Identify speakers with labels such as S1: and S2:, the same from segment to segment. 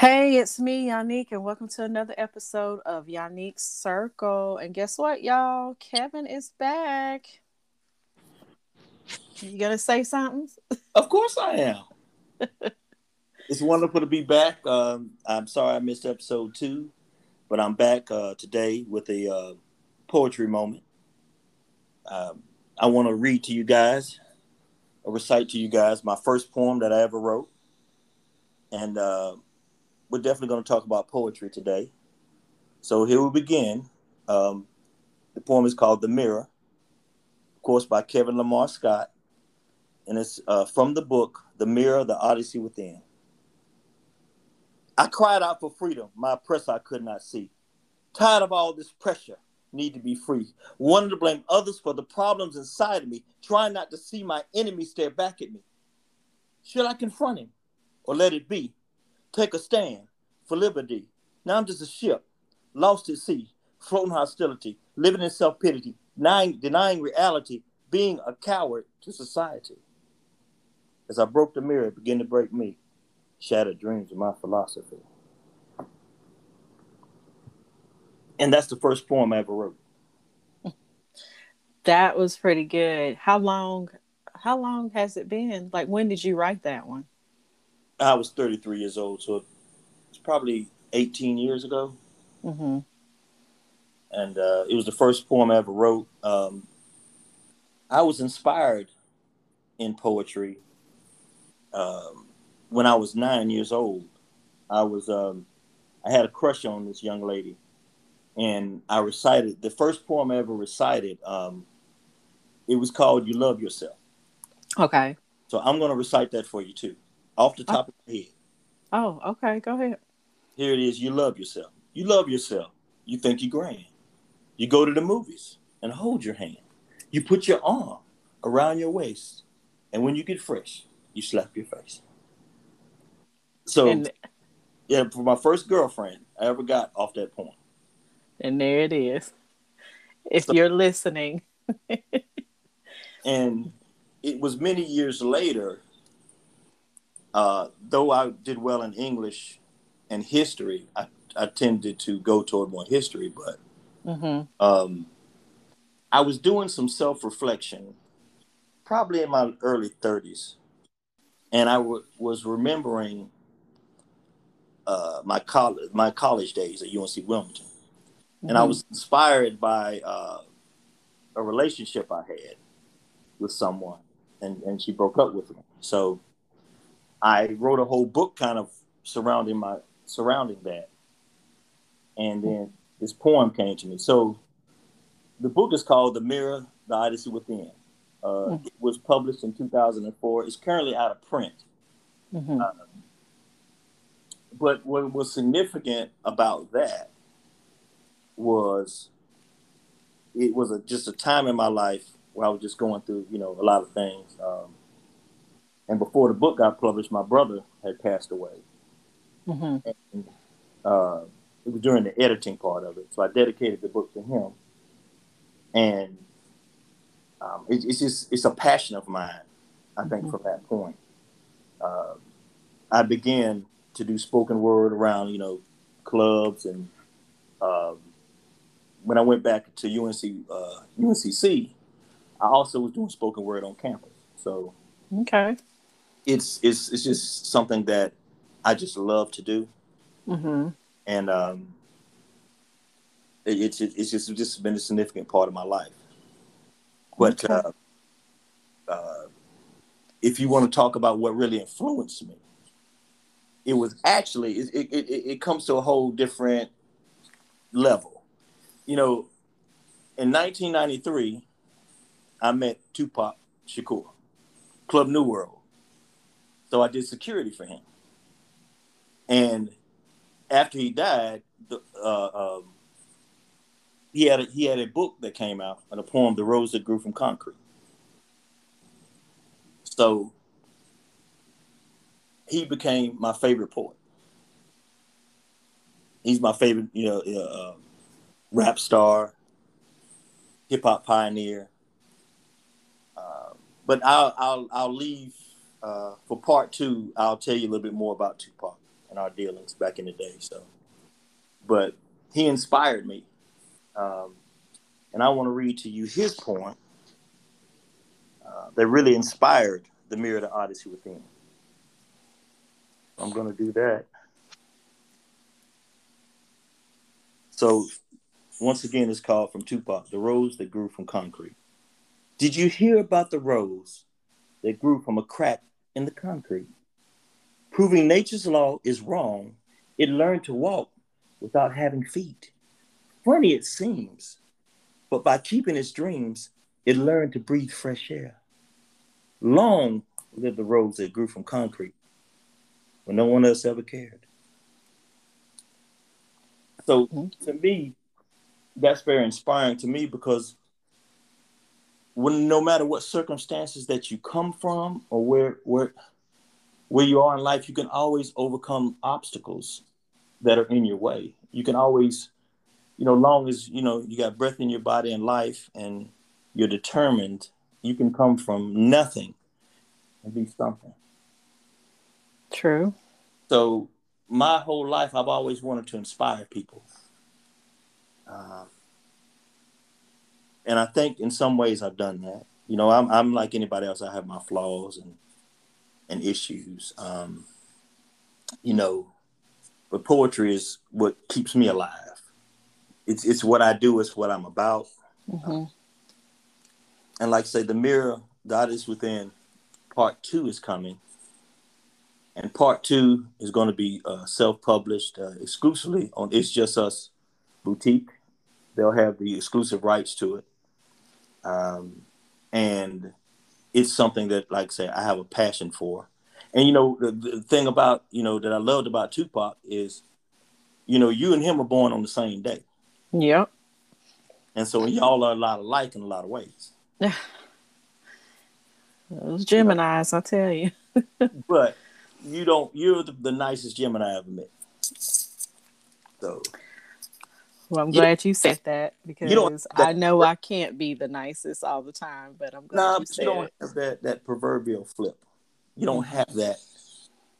S1: Hey, it's me, Yannick, and welcome to another episode of Yannick's Circle. And guess what, y'all? Kevin is back. You gonna say something?
S2: Of course I am. it's wonderful to be back. Um, I'm sorry I missed episode two, but I'm back uh, today with a uh, poetry moment. Um, I want to read to you guys, or recite to you guys my first poem that I ever wrote. And uh, we're definitely going to talk about poetry today. So here we begin. Um, the poem is called The Mirror, of course, by Kevin Lamar Scott. And it's uh, from the book, The Mirror, The Odyssey Within. I cried out for freedom, my oppressor I could not see. Tired of all this pressure, need to be free. Wanted to blame others for the problems inside of me, trying not to see my enemy stare back at me. Should I confront him or let it be? Take a stand for liberty. Now I'm just a ship, lost at sea, floating hostility, living in self pity, denying, denying reality, being a coward to society. As I broke the mirror, it began to break me, shattered dreams of my philosophy. And that's the first poem I ever wrote.
S1: That was pretty good. How long how long has it been? Like when did you write that one?
S2: I was 33 years old, so probably 18 years ago.
S1: Mm-hmm.
S2: And uh, it was the first poem I ever wrote. Um, I was inspired in poetry um, when I was nine years old. I was um, I had a crush on this young lady, and I recited the first poem I ever recited. Um, it was called "You Love Yourself."
S1: Okay.
S2: So I'm going to recite that for you too off the top oh. of my head.
S1: Oh, okay. Go ahead.
S2: Here it is. You love yourself. You love yourself. You think you're grand. You go to the movies and hold your hand. You put your arm around your waist. And when you get fresh, you slap your face. So, and, yeah, for my first girlfriend I ever got off that point.
S1: And there it is. If so, you're listening.
S2: and it was many years later uh, though I did well in English and history, I, I tended to go toward more history, but
S1: mm-hmm.
S2: um, I was doing some self reflection, probably in my early 30s. And I w- was remembering uh, my, college, my college days at UNC Wilmington. Mm-hmm. And I mm-hmm. was inspired by uh, a relationship I had with someone, and, and she broke up with me. So I wrote a whole book kind of surrounding my surrounding that. And then this poem came to me. So the book is called The Mirror, The Odyssey Within. Uh, mm-hmm. It was published in 2004. It's currently out of print.
S1: Mm-hmm. Uh,
S2: but what was significant about that was it was a, just a time in my life where I was just going through, you know, a lot of things. Um, and before the book got published, my brother had passed away.
S1: Mm-hmm.
S2: And, uh, it was during the editing part of it, so I dedicated the book to him. And um, it, it's just it's a passion of mine. I think mm-hmm. from that point, uh, I began to do spoken word around you know clubs and um, when I went back to UNC uh, UNCC, I also was doing spoken word on campus. So
S1: okay,
S2: it's it's it's just something that I just love to do,
S1: mm-hmm.
S2: and um, it, it's it's just just been a significant part of my life. But okay. uh, uh, if you want to talk about what really influenced me, it was actually it, it, it, it comes to a whole different level. You know, in 1993, I met Tupac Shakur, Club New World. So I did security for him. And after he died, the, uh, um, he had a, he had a book that came out and a poem, "The Rose That Grew from Concrete." So he became my favorite poet. He's my favorite, you know, uh, rap star, hip hop pioneer. Uh, but I'll I'll I'll leave uh, for part two, I'll tell you a little bit more about Tupac. In our dealings back in the day. So, but he inspired me, um, and I want to read to you his poem uh, that really inspired the Mirror, the Odyssey Within. I'm going to do that. So, once again, it's called from Tupac, "The Rose That Grew from Concrete." Did you hear about the rose that grew from a crack in the concrete? Proving nature's law is wrong, it learned to walk without having feet. Funny it seems, but by keeping its dreams, it learned to breathe fresh air. Long lived the rose that grew from concrete when no one else ever cared. So mm-hmm. to me, that's very inspiring to me because when no matter what circumstances that you come from or where where where you are in life, you can always overcome obstacles that are in your way. You can always, you know, long as you know you got breath in your body and life, and you're determined, you can come from nothing and be something.
S1: True.
S2: So my whole life, I've always wanted to inspire people. Uh, and I think in some ways I've done that. You know, I'm I'm like anybody else. I have my flaws and and issues. Um, you know, but poetry is what keeps me alive. It's it's what I do. It's what I'm about. Mm-hmm. And like I say, the mirror, God is within. Part two is coming, and part two is going to be uh, self-published uh, exclusively on It's Just Us boutique. They'll have the exclusive rights to it, um, and it's something that, like I say, I have a passion for. And you know, the, the thing about you know that I loved about Tupac is, you know, you and him are born on the same day.
S1: Yep.
S2: And so y'all are a lot alike in a lot of ways. Yeah.
S1: Those Gemini's, I tell you.
S2: but you don't. You're the, the nicest Gemini I ever met. So
S1: well, I'm glad you said that because that, I know I can't be the nicest all the time, but I'm glad nah, you said you don't
S2: have that, that proverbial flip. You don't mm-hmm. have that.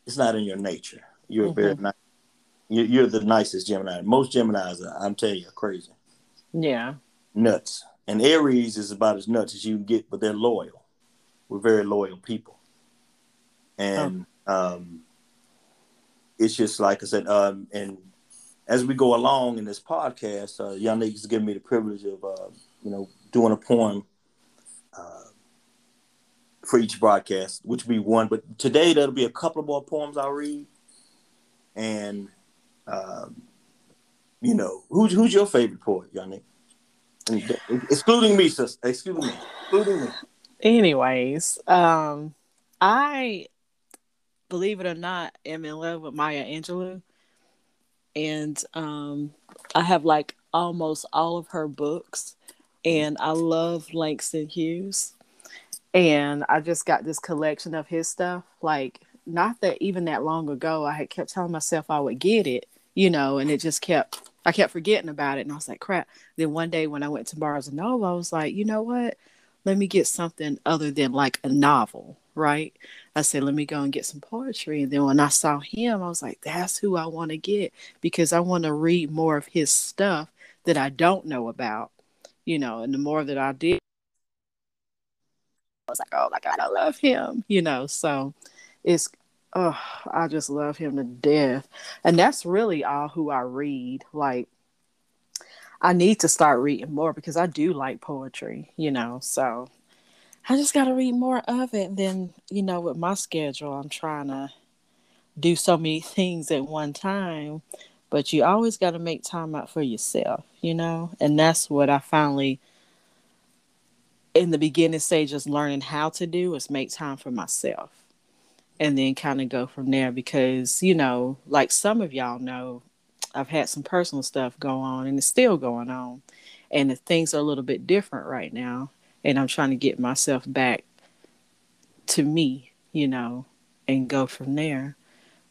S2: It's not in your nature. You're mm-hmm. very nice. You're, the nicest Gemini. Most Geminis, I'm telling you, are crazy.
S1: Yeah.
S2: Nuts. And Aries is about as nuts as you can get, but they're loyal. We're very loyal people. And oh. um, it's just like I said, um, and as we go along in this podcast, uh, Yannick's giving me the privilege of, uh, you know, doing a poem uh, for each broadcast, which will be one. But today there'll be a couple more poems I'll read, and um, you know, who's who's your favorite poet, young nigga? Excluding me, sis. Excluding me. Excluding me.
S1: Anyways, um, I believe it or not, am in love with Maya Angelou and um, I have like almost all of her books, and I love Langston Hughes, and I just got this collection of his stuff. Like, not that even that long ago, I had kept telling myself I would get it, you know, and it just kept. I kept forgetting about it, and I was like, "Crap!" Then one day when I went to Barnes and Noble, I was like, "You know what? Let me get something other than like a novel, right?" I said, let me go and get some poetry. And then when I saw him, I was like, that's who I want to get because I want to read more of his stuff that I don't know about, you know, and the more that I did, I was like, oh my God, I love him, you know. So it's, oh, I just love him to death. And that's really all who I read. Like, I need to start reading more because I do like poetry, you know. So I just got to read more of it. then, you know, with my schedule, I'm trying to do so many things at one time. But you always got to make time out for yourself, you know? And that's what I finally, in the beginning stages, learning how to do is make time for myself. And then kind of go from there because, you know, like some of y'all know, I've had some personal stuff go on and it's still going on. And the things are a little bit different right now and I'm trying to get myself back to me, you know, and go from there.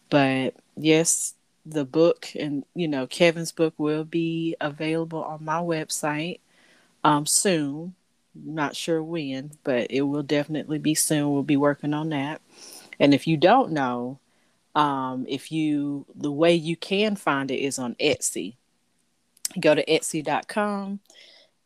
S1: But yes, the book and you know Kevin's book will be available on my website um soon. Not sure when, but it will definitely be soon. We'll be working on that. And if you don't know, Um, if you, the way you can find it is on Etsy. Go to Etsy.com,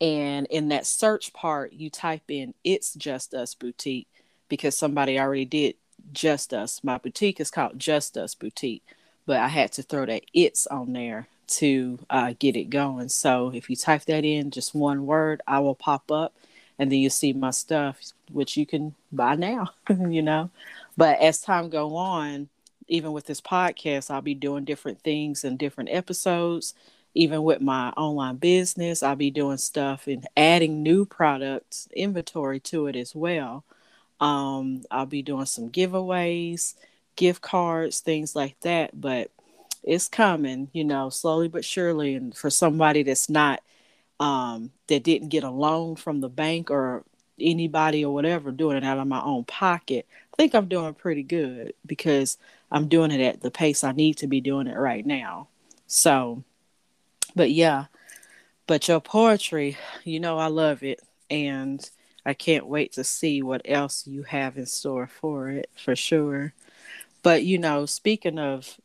S1: and in that search part, you type in "It's Just Us Boutique" because somebody already did "Just Us." My boutique is called Just Us Boutique, but I had to throw that "It's" on there to uh, get it going. So if you type that in, just one word, I will pop up and then you see my stuff which you can buy now you know but as time go on even with this podcast i'll be doing different things and different episodes even with my online business i'll be doing stuff and adding new products inventory to it as well um, i'll be doing some giveaways gift cards things like that but it's coming you know slowly but surely and for somebody that's not um, that didn't get a loan from the bank or anybody or whatever doing it out of my own pocket, I think I'm doing pretty good because I'm doing it at the pace I need to be doing it right now. So, but yeah, but your poetry, you know, I love it. And I can't wait to see what else you have in store for it for sure. But, you know, speaking of,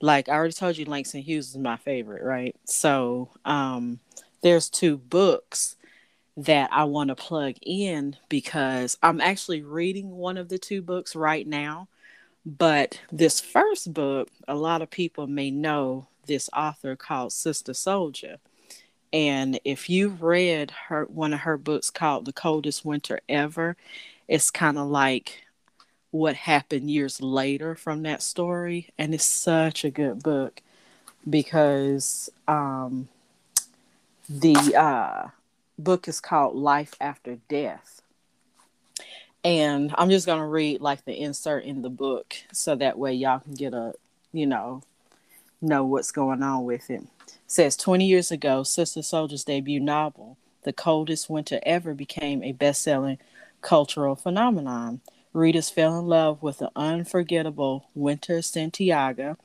S1: like I already told you, Langston Hughes is my favorite, right? So, um, there's two books that I want to plug in because I'm actually reading one of the two books right now. But this first book, a lot of people may know this author called Sister Souljah. And if you've read her one of her books called The Coldest Winter Ever, it's kind of like what happened years later from that story. And it's such a good book because um, the uh, book is called Life After Death. And I'm just going to read like the insert in the book so that way y'all can get a, you know, know what's going on with it. it says 20 years ago, Sister Souljah's debut novel, The Coldest Winter Ever, became a best selling cultural phenomenon. Readers fell in love with the unforgettable Winter Santiago,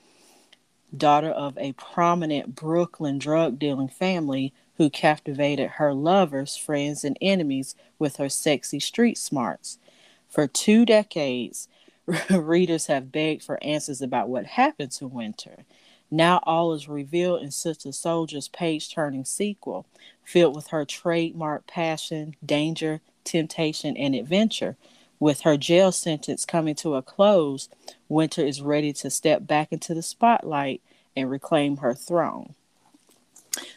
S1: daughter of a prominent Brooklyn drug dealing family who captivated her lovers, friends, and enemies with her sexy street smarts. For two decades, readers have begged for answers about what happened to Winter. Now all is revealed in Sister Souljah's page turning sequel, filled with her trademark passion, danger, temptation, and adventure. With her jail sentence coming to a close, Winter is ready to step back into the spotlight and reclaim her throne.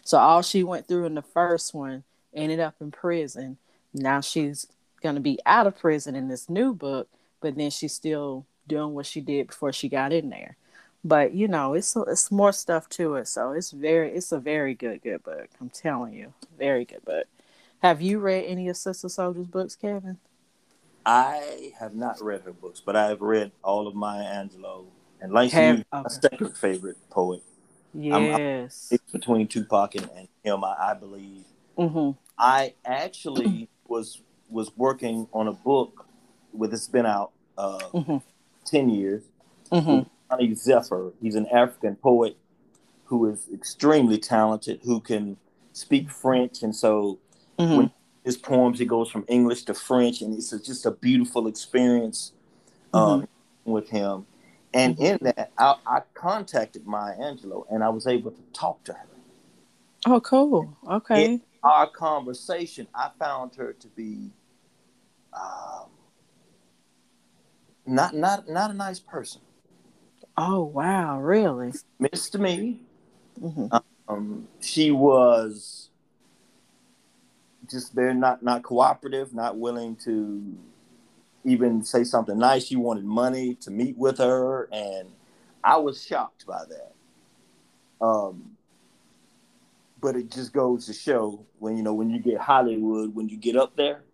S1: So all she went through in the first one ended up in prison. Now she's going to be out of prison in this new book, but then she's still doing what she did before she got in there. But you know, it's it's more stuff to it. So it's very it's a very good good book. I'm telling you, very good book. Have you read any of Sister Souljah's books, Kevin?
S2: I have not read her books, but I have read all of Maya Angelou and Langston, okay. my second favorite poet.
S1: Yes.
S2: I'm, I'm between Tupac and, and him, I, I believe.
S1: Mm-hmm.
S2: I actually was was working on a book with it's been out uh, mm-hmm. ten years.
S1: Mm-hmm.
S2: Zephyr. He's an African poet who is extremely talented, who can speak French, and so mm-hmm. when his poems, he goes from English to French, and it's just a beautiful experience um, mm-hmm. with him. And in that, I, I, contacted Maya Angelou and I was able to talk to her.
S1: Oh, cool. Okay.
S2: In our conversation, I found her to be um, not not not a nice person.
S1: Oh wow! Really?
S2: Mr. Me. Mm-hmm. Um, she was just very not not cooperative, not willing to even say something nice. She wanted money to meet with her, and I was shocked by that. Um, but it just goes to show when you know when you get Hollywood, when you get up there,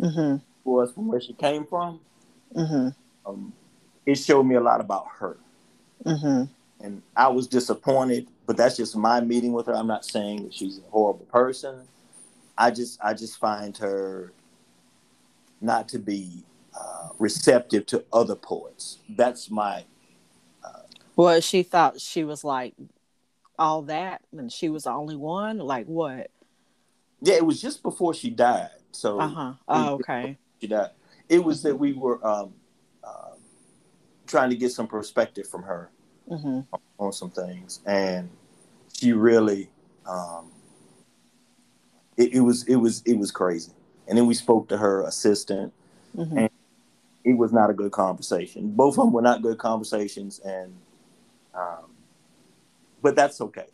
S1: mm-hmm.
S2: for us from where she came from,
S1: mm-hmm.
S2: um, it showed me a lot about her.
S1: Mm-hmm.
S2: And I was disappointed, but that's just my meeting with her. I'm not saying that she's a horrible person. I just I just find her not to be uh, receptive to other poets. That's my.
S1: Uh, well, she thought she was like all that, and she was the only one. Like what?
S2: Yeah, it was just before she died. So.
S1: Uh huh. Oh, okay.
S2: She died. It was that we were um, uh, trying to get some perspective from her
S1: Mm-hmm.
S2: on some things, and she really, um, it, it was it was it was crazy. And then we spoke to her assistant.
S1: Mm-hmm.
S2: And- It was not a good conversation. Both of them were not good conversations, and um, but that's okay.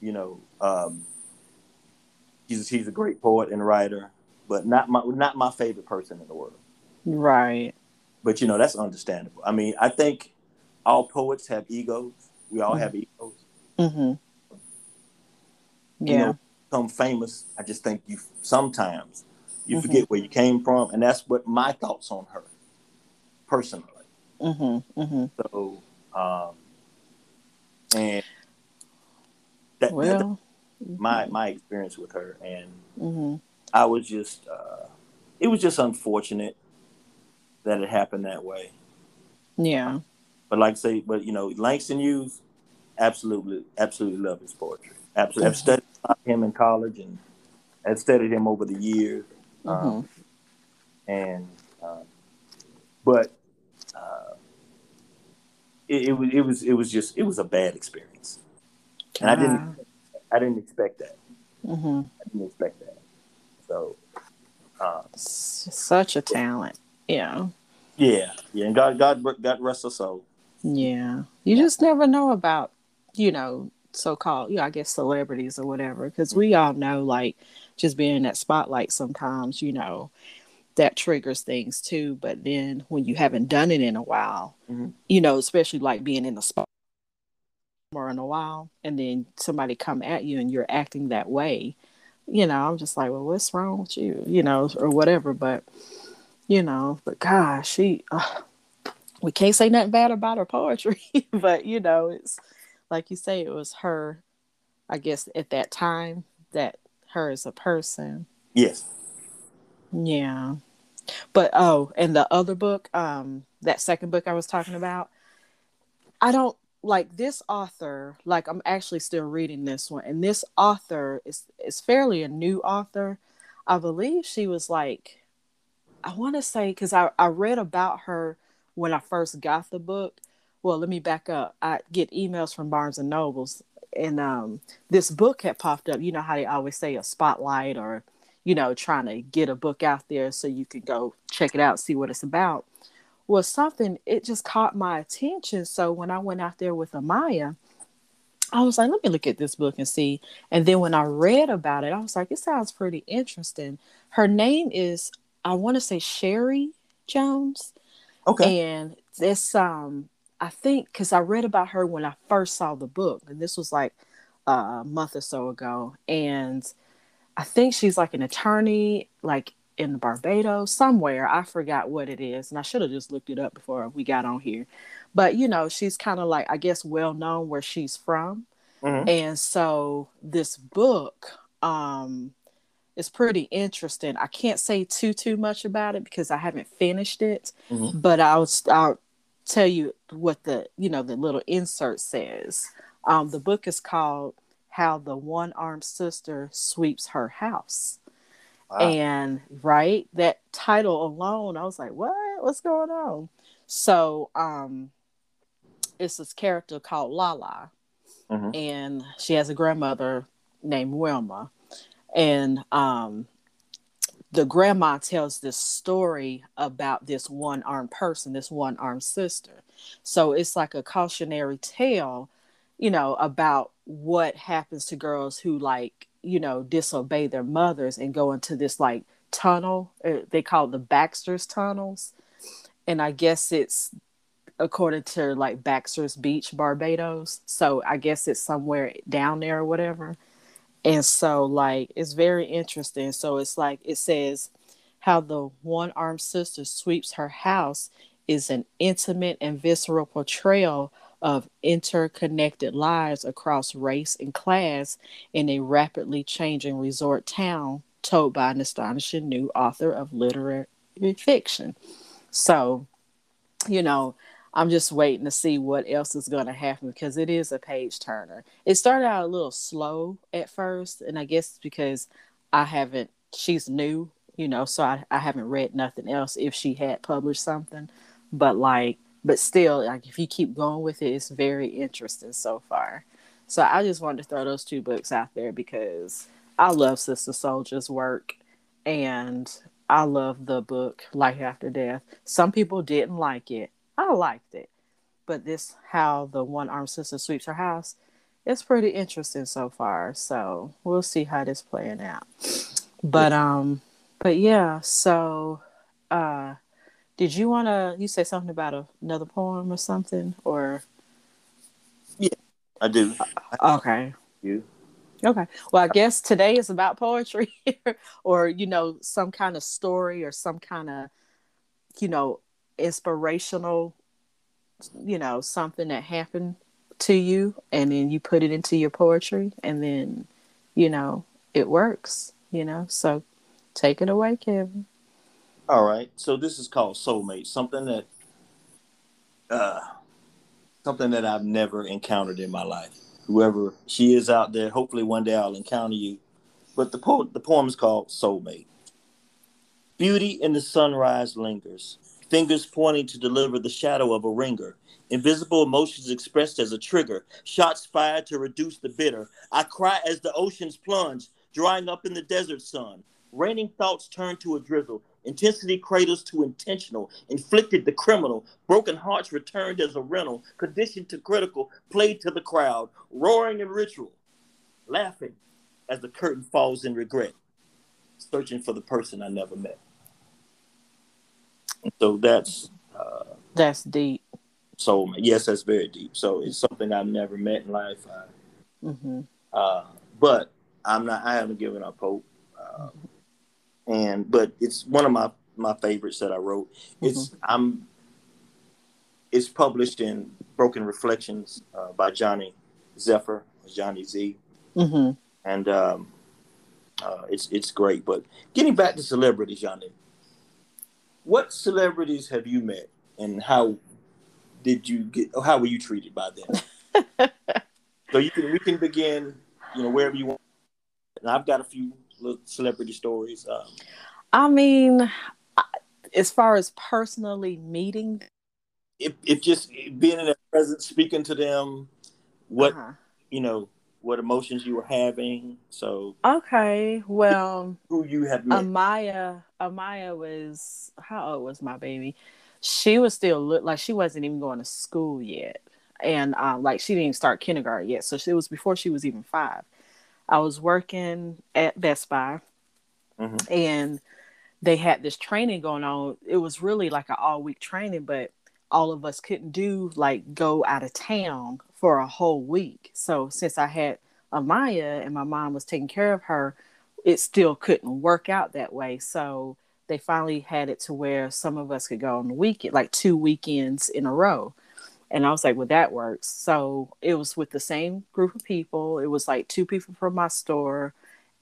S2: You know, um, she's she's a great poet and writer, but not my not my favorite person in the world.
S1: Right.
S2: But you know, that's understandable. I mean, I think all poets have egos. We all have egos.
S1: Mm-hmm.
S2: You know, become famous. I just think you sometimes you
S1: Mhm.
S2: forget where you came from, and that's what my thoughts on her personally.
S1: Mm-hmm. Mm-hmm.
S2: So, um, and that,
S1: Well.
S2: my my experience with her, and
S1: Mm-hmm.
S2: I was just, uh, it was just unfortunate that it happened that way.
S1: Yeah.
S2: But like I say, but you know, Langston Hughes, absolutely, absolutely love his poetry. Absolutely, I've studied him in college and I've studied him over the years.
S1: Mm-hmm.
S2: Um, and um, but uh, it, it was it was it was just it was a bad experience, and I didn't I didn't expect that.
S1: Mm-hmm.
S2: I didn't expect that. So uh,
S1: Such a talent. Yeah.
S2: yeah, yeah, and God God God rest her soul.
S1: Yeah. You just never know about, you know, so called, you know, I guess celebrities or whatever. Because we all know, like, just being in that spotlight sometimes, you know, that triggers things too. But then when you haven't done it in a while,
S2: Mhm.
S1: you know, especially like being in the spot more in a while, and then somebody come at you and you're acting that way, you know, I'm just like, well, what's wrong with you, you know, or whatever. But, you know, but gosh, she, uh, we can't say nothing bad about her poetry, but you know, it's like you say, it was her, I guess, at that time that her as a person.
S2: Yes.
S1: Yeah. But oh, and the other book, um, that second book I was talking about, I don't like this author, like I'm actually still reading this one, and this author is is fairly a new author. I believe she was like I want to say because I, I read about her when I first got the book. Well, let me back up. I get emails from Barnes and Nobles, and um, this book had popped up. You know how they always say a spotlight or, you know, trying to get a book out there so you can go check it out, see what it's about. Well, something it just caught my attention. So when I went out there with Amaya, I was like, let me look at this book and see. And then when I read about it, I was like, it sounds pretty interesting. Her name is, I want to say Cherie Jones.
S2: Okay.
S1: And this, um, I think, because I read about her when I first saw the book, and this was like a month or so ago. And I think she's like an attorney, like in Barbados, somewhere. I forgot what it is. And I should have just looked it up before we got on here. But, you know, she's kind of like, I guess, well known where she's from.
S2: Mhm.
S1: And so this book, um, is pretty interesting. I can't say too too much about it because I haven't finished it,
S2: Mhm.
S1: but I'll I'll tell you what the you know the little insert says. Um, the book is called "How the One Armed Sister Sweeps Her House,"
S2: Wow.
S1: and right that title alone, I was like, "What? What's going on?" So, um, it's this character called Lala,
S2: Mhm.
S1: and she has a grandmother named Wilma and um the grandma tells this story about this one armed person this one armed sister. So it's like a cautionary tale you know about what happens to girls who like you know disobey their mothers and go into this like tunnel. Uh, they call the baxter's tunnels. And i guess it's according to like baxter's beach barbados. So i guess it's somewhere down there or whatever and so, like, it's very interesting. So, it's like it says how the one armed sister sweeps her house is an intimate and visceral portrayal of interconnected lives across race and class in a rapidly changing resort town, told by an astonishing new author of literary fiction. So, you know, I'm just waiting to see what else is going to happen because it is a page turner. It started out a little slow at first, and I guess because I haven't, she's new, you know, so I, I haven't read nothing else if she had published something. But like but still, like if you keep going with it, it's very interesting so far. So I just wanted to throw those two books out there because I love Sister Souljah's work and I love the book Life After Death. Some people didn't like it. I liked it. But this how the one armed sister sweeps her house, it's pretty interesting so far. So we'll see how this playing out. But um but yeah, so uh did you wanna you say something about a, another poem or something? Or
S2: Yeah, I do.
S1: Okay.
S2: You.
S1: Okay. Well, I guess today is about poetry or, you know, some kind of story or some kind of, you know, inspirational, you know, something that happened to you and then you put it into your poetry and then, you know, it works, you know. So take it away, Kevin.
S2: All right. So this is called Soulmate, something that uh something that I've never encountered in my life whoever she is out there. Hopefully, one day I'll encounter you. But the po- the poem is called Soulmate. Beauty in the sunrise lingers, fingers pointing to deliver the shadow of a ringer. Invisible emotions expressed as a trigger, shots fired to reduce the bitter. I cry as the oceans plunge, drying up in the desert sun. Raining thoughts turn to a drizzle, Intensity cradles to intentional, inflicted the criminal. Broken hearts returned as a rental, conditioned to critical, played to the crowd, roaring in ritual, laughing as the curtain falls in regret, searching for the person I never met. So that's uh,
S1: that's deep.
S2: So yes, that's very deep. So it's something I've never met in life. Uh, mm-hmm. uh, but I'm not. I haven't given up hope. Uh, and but it's one of my my favorites that I wrote. It's mm-hmm. I'm it's published in Broken Reflections uh, by Johnny Zephyr, Johnny Z, mm-hmm. and um, uh, it's it's great. But getting back to celebrities, Johnny, what celebrities have you met, and how did you get? How were you treated by them? so you can we can begin, you know, wherever you want. And I've got a few little celebrity stories? Um,
S1: I mean, as far as personally meeting,
S2: if if just being in their presence, speaking to them, what uh-huh. you know, what emotions you were having. So
S1: okay, well,
S2: who you have met?
S1: Amaya, Amaya was how old was my baby? She was still look like she wasn't even going to school yet, and um, like she didn't start kindergarten yet. So it was before she was even five. I was working at Best Buy mm-hmm. and they had this training going on. It was really like an all week training, but all of us couldn't do like go out of town for a whole week. So since I had Amaya and my mom was taking care of her, it still couldn't work out that way. So they finally had it to where some of us could go on the weekend, like two weekends in a row. And I was like, well, that works. So it was with the same group of people. It was like two people from my store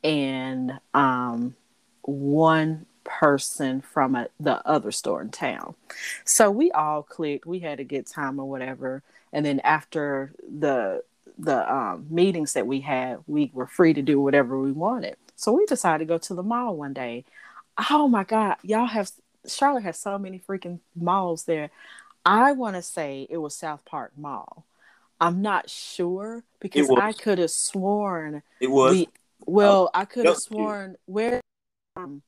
S1: and um, one person from a, the other store in town. So we all clicked. We had a good time or whatever. And then after the the um, meetings that we had, we were free to do whatever we wanted. So we decided to go to the mall one day. Oh my God, y'all have Charlotte has so many freaking malls there. I want to say it was South Park Mall. I'm not sure because I could have sworn
S2: it was. We,
S1: well, I could have sworn where. Um,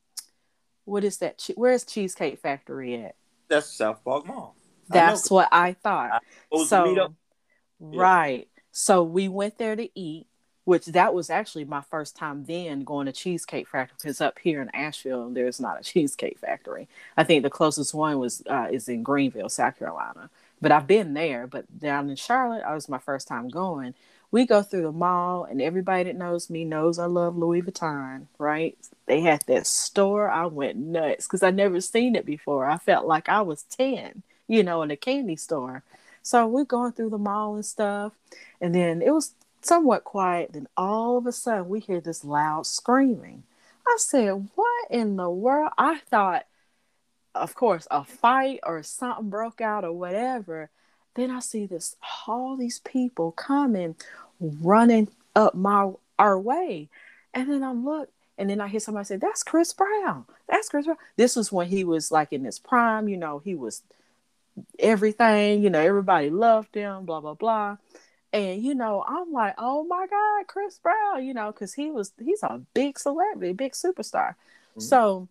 S1: what is that? Where's Cheesecake Factory at?
S2: That's South Park Mall.
S1: That's I what I thought. I so, right. So we went there to eat which that was actually my first time then going to cheesecake factory because up here in asheville there's not a cheesecake factory i think the closest one was uh, is in greenville south carolina but i've been there but down in charlotte i was my first time going we go through the mall and everybody that knows me knows i love louis vuitton right they had that store i went nuts because i never seen it before i felt like i was 10 you know in a candy store so we're going through the mall and stuff and then it was somewhat quiet. Then all of a sudden, we hear this loud screaming. I said, What in the world? I thought, of course, a fight or something broke out or whatever. Then I see this, all these people coming, running up my our way. And then I'm look, and then I hear somebody say, That's Chris Brown. That's Chris Brown. This was when he was like in his prime, you know, he was everything. You know, everybody loved him, blah, blah, blah. And, you know, I'm like, oh my God, Chris Brown, you know, because he was, he's a big celebrity, big superstar. Mm-hmm. So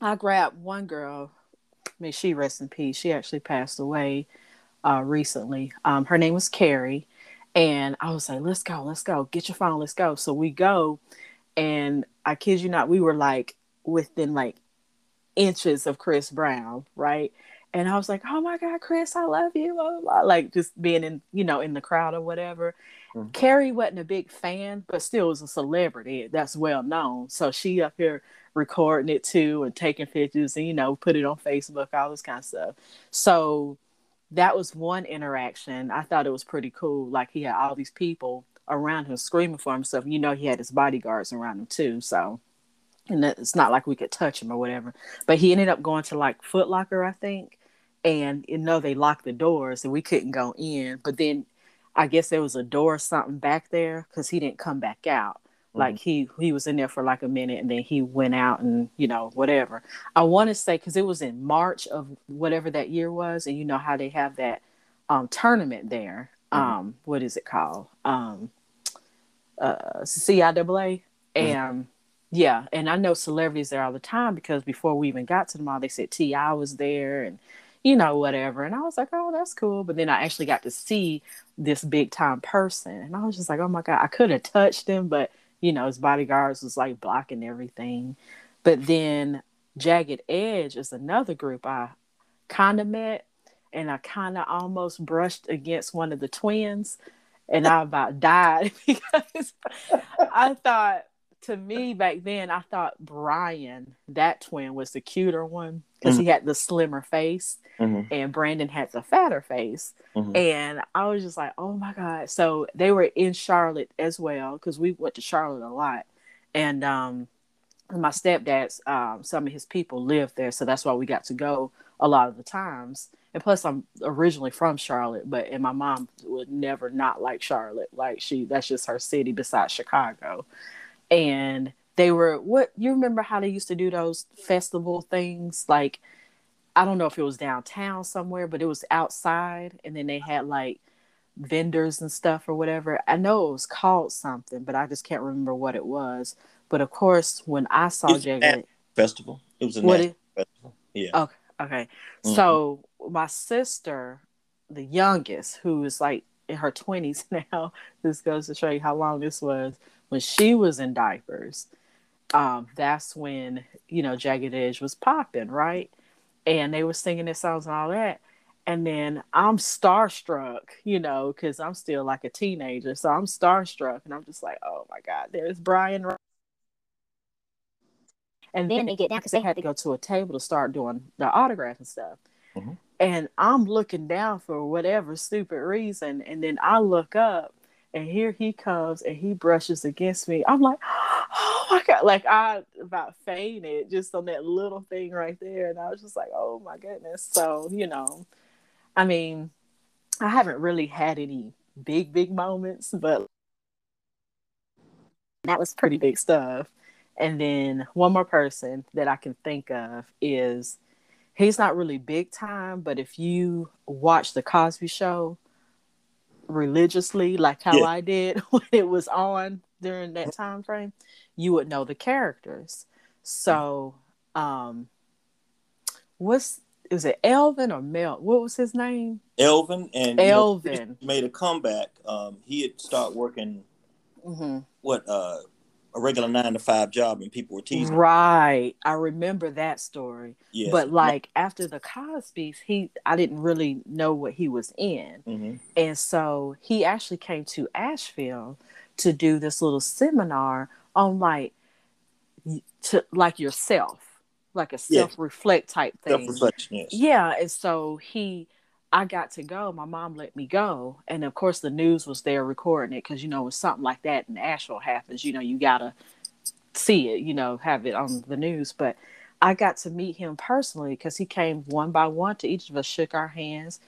S1: I grabbed one girl, may she rest in peace. She actually passed away uh, recently. Um, her name was Carrie. And I was like, let's go, let's go, get your phone, let's go. So we go. And I kid you not, we were like within like inches of Chris Brown, right? And I was like, oh my God, Chris, I love you. Blah, blah, blah. Like just being in, you know, in the crowd or whatever. Mm-hmm. Carrie wasn't a big fan, but still was a celebrity that's well known. So she up here recording it too and taking pictures and, you know, put it on Facebook, all this kind of stuff. So that was one interaction. I thought it was pretty cool. Like he had all these people around him screaming for himself. You know, he had his bodyguards around him too. So, and it's not like we could touch him or whatever. But he ended up going to like Foot Locker, I think. And you know, they locked the doors and we couldn't go in. But then I guess there was a door or something back there because he didn't come back out. Like mm-hmm. he he was in there for like a minute and then he went out and you know whatever. I want to say because it was in March of whatever that year was, and you know how they have that um, tournament there. Mm-hmm. Um, what is it called? Um, uh, CIAA, mm-hmm. and yeah, and I know celebrities there all the time because before we even got to the mall, they said T.I. was there and you know whatever, and I was like, oh, that's cool. But then I actually got to see this big time person, and I was just like, oh my god, I could have touched him, but you know, his bodyguards was like blocking everything. But then Jagged Edge is another group I kind of met, and I kind of almost brushed against one of the twins, and I about died because I thought to me back then, I thought Brian, that twin, was the cuter one because mm-hmm. he had the slimmer face, mm-hmm. and Brandon had the fatter face. Mm-hmm. And I was just like, oh my god! So they were in Charlotte as well because we went to Charlotte a lot, and um, my stepdad's um, some of his people lived there, so that's why we got to go a lot of the times. And plus, I'm originally from Charlotte, but and my mom would never not like Charlotte. Like she, that's just her city besides Chicago and they were what you remember how they used to do those festival things? Like i don't know if it was downtown somewhere but it was outside and then they had like vendors and stuff or whatever. I know it was called something but i just can't remember what it was. But of course when i saw jagged
S2: festival. It was a what it, festival. Yeah.
S1: Okay okay. Mm-hmm. so my sister the youngest who is like in her 20s now this goes to show you how long this was when she was in diapers, um, that's when you know Jagged Edge was popping, right? And they were singing their songs and all that. And then I'm starstruck, you know, because I'm still like a teenager, so I'm starstruck, and I'm just like, oh my god, there's Brian. And then they get down because they had to go to a table to start doing the autograph and stuff. Mm-hmm. And I'm looking down for whatever stupid reason, and then I look up, and here he comes and he brushes against me. I'm like, oh my god, like I about fainted just on that little thing right there, and I was just like, oh my goodness. So you know, I mean, I haven't really had any big big moments, but that was pretty big stuff. And then one more person that I can think of is he's not really big time, but if you watch the Cosby Show religiously like how yeah. I did when it was on during that time frame, you would know the characters. So, um, what's is it Elvin or Mel? What was his name?
S2: Elvin and
S1: Elvin
S2: you know, made a comeback. Um, he had started working. Mm-hmm. What uh, a regular nine to five job and people were teasing.
S1: Right. I remember that story. Yeah. But like after the Cosby's, he I didn't really know what he was in. Mm-hmm. And so he actually came to Asheville to do this little seminar on like to like yourself, like a self-reflect type thing.
S2: Self-reflection, yes.
S1: Yeah. And so he I got to go. My mom let me go, and of course the news was there recording it because you know when something like that in Asheville happens, you know you gotta see it, you know, have it on the news. But I got to meet him personally because he came one by one to each of us, shook our hands,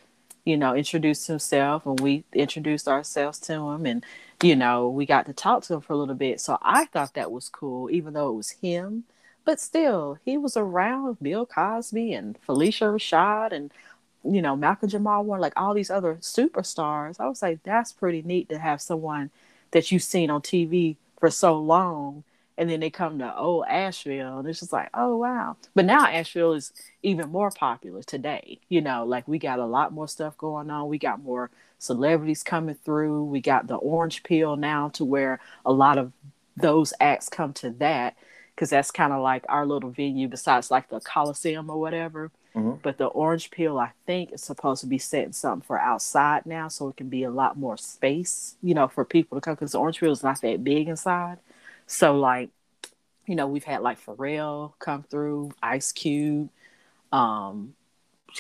S1: you know, introduced himself, and we introduced ourselves to him, and you know we got to talk to him for a little bit. So I thought that was cool, even though it was him. But still, he was around Bill Cosby and Phylicia Rashad and you know, Malcolm Jamal Warner, like all these other superstars. I was like, that's pretty neat to have someone that you've seen on TV for so long. And then they come to old Asheville, and it's just like, oh wow! But now Asheville is even more popular today. You know, like we got a lot more stuff going on. We got more celebrities coming through. We got the Orange Peel now, to where a lot of those acts come to that because that's kind of like our little venue besides like the Coliseum or whatever. Mm-hmm. But the orange peel, I think, is supposed to be setting something for outside now, so it can be a lot more space, you know, for people to come. Because the orange peel is not that big inside, so like, you know, we've had like Pharrell come through, Ice Cube, um,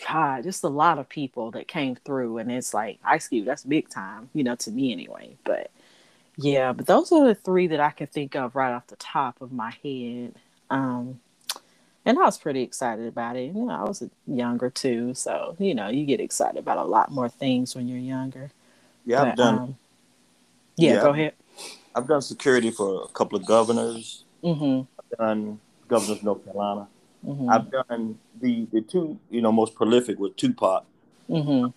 S1: God, just a lot of people that came through, and it's like Ice Cube, that's big time, you know, to me anyway. But yeah, but those are the three that I can think of right off the top of my head. Um, and I was pretty excited about it. You know, I was younger too, so you know, you get excited about a lot more things when you're younger.
S2: Yeah, but, I've done.
S1: Um, yeah, yeah, go ahead.
S2: I've done security for a couple of governors.
S1: Mm-hmm.
S2: I've done governors of North Carolina. Mm-hmm. I've done the the two you know most prolific with Tupac.
S1: Mm-hmm.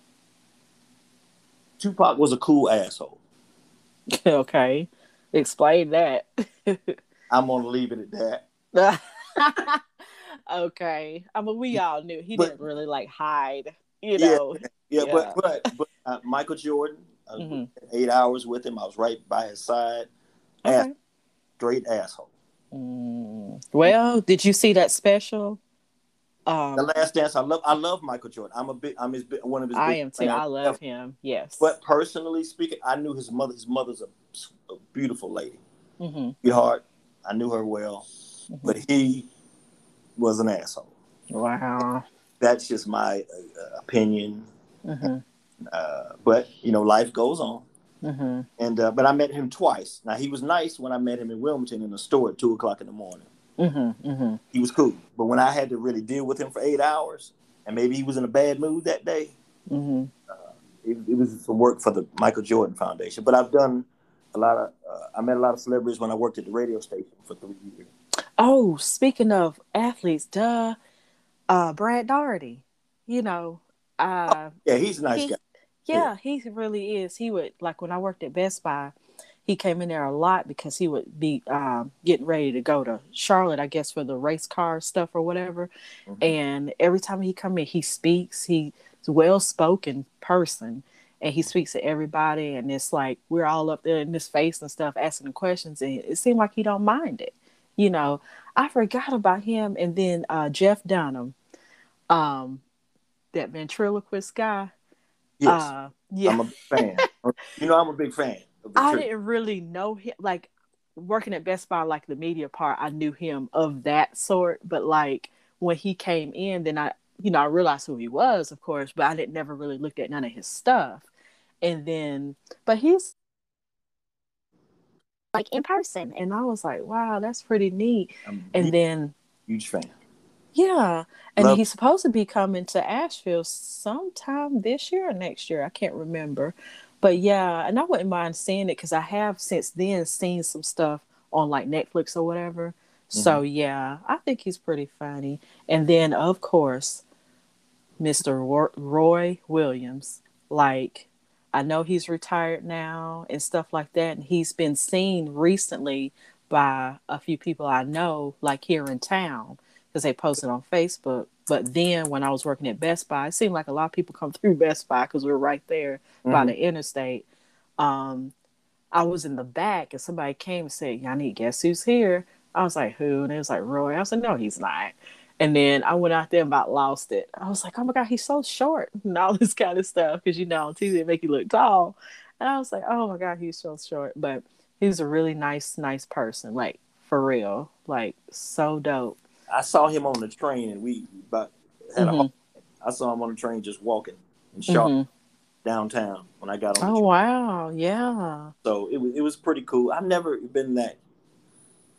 S2: Tupac was a cool asshole.
S1: okay, explain that.
S2: I'm gonna leave it at that.
S1: okay. I mean, we all knew he but, didn't really like hide, you know.
S2: Yeah, yeah, yeah. but but, but uh, Michael Jordan, uh, mm-hmm. eight hours with him. I was right by his side. Okay. Ass, straight asshole.
S1: Mm. Well, did you see that special?
S2: Um, the Last Dance. I love. I love Michael Jordan. I'm a big. I'm his one of his.
S1: I am too. I love him. Yes.
S2: But personally speaking, I knew his mother. His mother's a, a beautiful lady.
S1: Mm-hmm.
S2: Sweetheart. I knew her well, mm-hmm. but he was an asshole.
S1: Wow.
S2: That's just my uh, opinion.
S1: Mm-hmm.
S2: Uh, but you know, life goes on.
S1: Mm-hmm.
S2: And uh, but I met him twice. Now he was nice when I met him in Wilmington in the store at two o'clock in the morning.
S1: Mm-hmm. mm-hmm.
S2: He was cool. But when I had to really deal with him for eight hours, and maybe he was in a bad mood that day,
S1: mm-hmm.
S2: uh, it, it, was some work for the Michael Jordan Foundation. But I've done a lot of. Uh, I met a lot of celebrities when I worked at the radio station for three years.
S1: Oh, speaking of athletes, duh, uh, Brad Daugherty. You know, uh, oh,
S2: yeah, he's a nice he, guy.
S1: Yeah, yeah, he really is. He would like when I worked at Best Buy. He came in there a lot because he would be um, getting ready to go to Charlotte, I guess, for the race car stuff or whatever. Mm-hmm. And every time he come in, he speaks. He's a well spoken person, and he speaks to everybody. And it's like we're all up there in his face and stuff, asking questions, and it seemed like he don't mind it you know, I forgot about him. And then uh, Jeff Dunham, um, that ventriloquist guy.
S2: Yes, uh, yeah, I'm a fan. you know, I'm a big fan.
S1: I didn't really know him. Like working at Best Buy, like the media part, I knew him of that sort. But like when he came in, then I, you know, I realized who he was, of course, but I didn't never really looked at none of his stuff. And then, but he's like in person. And I was like, wow, that's pretty neat. and then
S2: huge fan.
S1: Yeah. And Love- he's supposed to be coming to Asheville sometime this year or next year. I can't remember. But yeah, and I wouldn't mind seeing it because I have since then seen some stuff on like Netflix or whatever. Mm-hmm. So yeah, I think he's pretty funny. And then of course, Mr. Roy Williams, like I know he's retired now and stuff like that. And he's been seen recently by a few people I know, like here in town, because they posted on Facebook. But then when I was working at Best Buy, it seemed like a lot of people come through Best Buy because we are right there mm-hmm. by the interstate. Um, I was in the back and somebody came and said, Y'all need guess who's here? I was like, Who? And it was like, Roy. I said, No, he's not. And then I went out there and about lost it. I was like, oh my God, he's so short and all this kind of stuff. Because, you know, on TV, they make you look tall. And I was like, oh my God, he's so short. But he's a really nice, nice person. Like, for real. Like, so dope.
S2: I saw him on the train and we but had mm-hmm. a I saw him on the train just walking in Charlotte mm-hmm. downtown when I got on.
S1: Oh wow, yeah.
S2: So it was it was pretty cool. I've never been that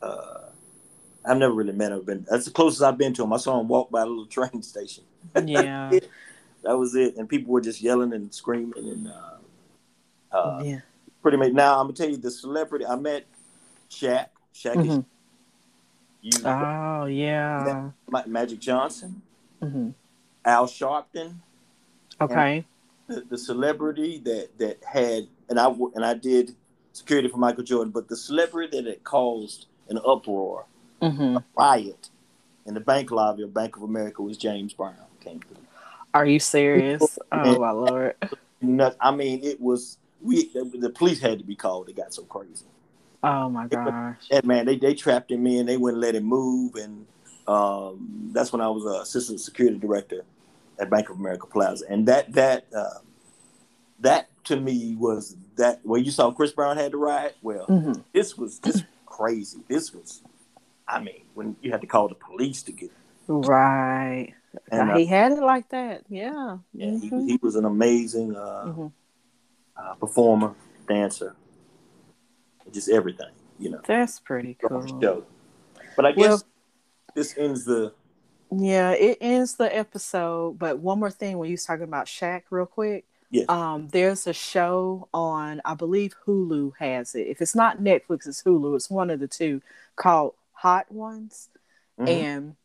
S2: uh I've never really met him. Been that's the closest I've been to him. I saw him walk by a little train station.
S1: Yeah,
S2: that was it. And people were just yelling and screaming and uh,
S1: uh, yeah.
S2: Pretty much. Now I'm gonna tell you the celebrity I met. Shaq. Shaq mm-hmm.
S1: You, oh yeah.
S2: Magic Johnson.
S1: Mm-hmm.
S2: Al Sharpton.
S1: Okay.
S2: The, the celebrity that that had and I and I did security for Michael Jordan, but the celebrity that had caused an uproar,
S1: hmm
S2: a riot in the bank lobby of Bank of America was James Brown. Came through.
S1: Are you serious? Oh my lord.
S2: No, I mean, it was we. The, the police had to be called. It got so crazy.
S1: Oh my gosh.
S2: And man, they they trapped him in. They wouldn't let him move, and um, that's when I was uh, assistant security director at Bank of America Plaza. And that that uh, that to me was that when you saw Chris Brown had to ride. Well,
S1: hmm
S2: this was this was crazy. This was, I mean, when you had to call the police to get.
S1: Right.
S2: And, uh,
S1: he had it like that. Yeah.
S2: yeah, he,
S1: Mhm.
S2: he was an amazing uh,
S1: Mhm.
S2: uh, performer, dancer, just everything. You know.
S1: That's pretty cool.
S2: But I guess
S1: Well-
S2: this ends the.
S1: Yeah, it ends the episode. But one more thing, when you was talking about Shaq, real quick,
S2: Yes.
S1: um, there's a show on, I believe Hulu has it. If it's not Netflix, it's Hulu. It's one of the two called Hot Ones,
S2: Mhm.
S1: and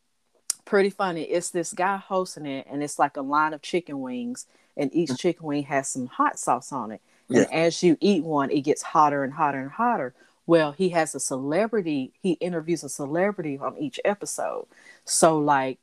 S1: pretty funny. It's this guy hosting it, and it's like a line of chicken wings, and each chicken wing has some hot sauce on it. And
S2: Yeah.
S1: as you eat one, it gets hotter and hotter and hotter. Well, he has a celebrity. He interviews a celebrity on each episode. So like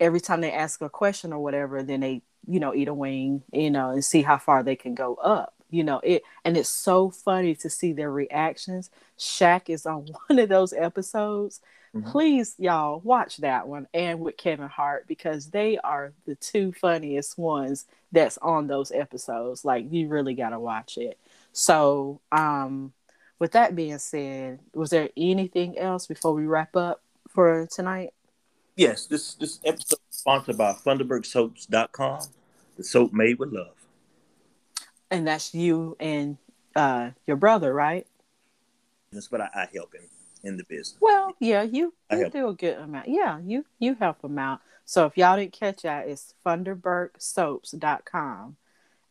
S1: every time they ask a question or whatever, then they, you know, eat a wing, you know, and see how far they can go up. You know, it and it's so funny to see their reactions. Shaq is on one of those episodes.
S2: Mhm.
S1: Please, y'all, watch that one and with Kevin Hart because they are the two funniest ones that's on those episodes. Like you really gotta watch it. So, um, with that being said, was there anything else before we wrap up for tonight?
S2: Yes, this this episode is sponsored by ThunderbergSoaps.com, the soap made with love.
S1: And that's you and uh your brother, right?
S2: That's what I, I help him in the business.
S1: Well, yeah, you,
S2: I
S1: you do a good amount. Yeah, you you help them out. So if y'all didn't catch that, it's thunderbergsoaps.com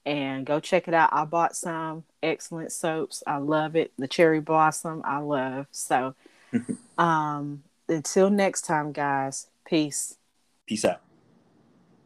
S1: and go check it out. I bought some excellent soaps. I love it. The cherry blossom, I love. So um until next time, guys, peace.
S2: Peace out.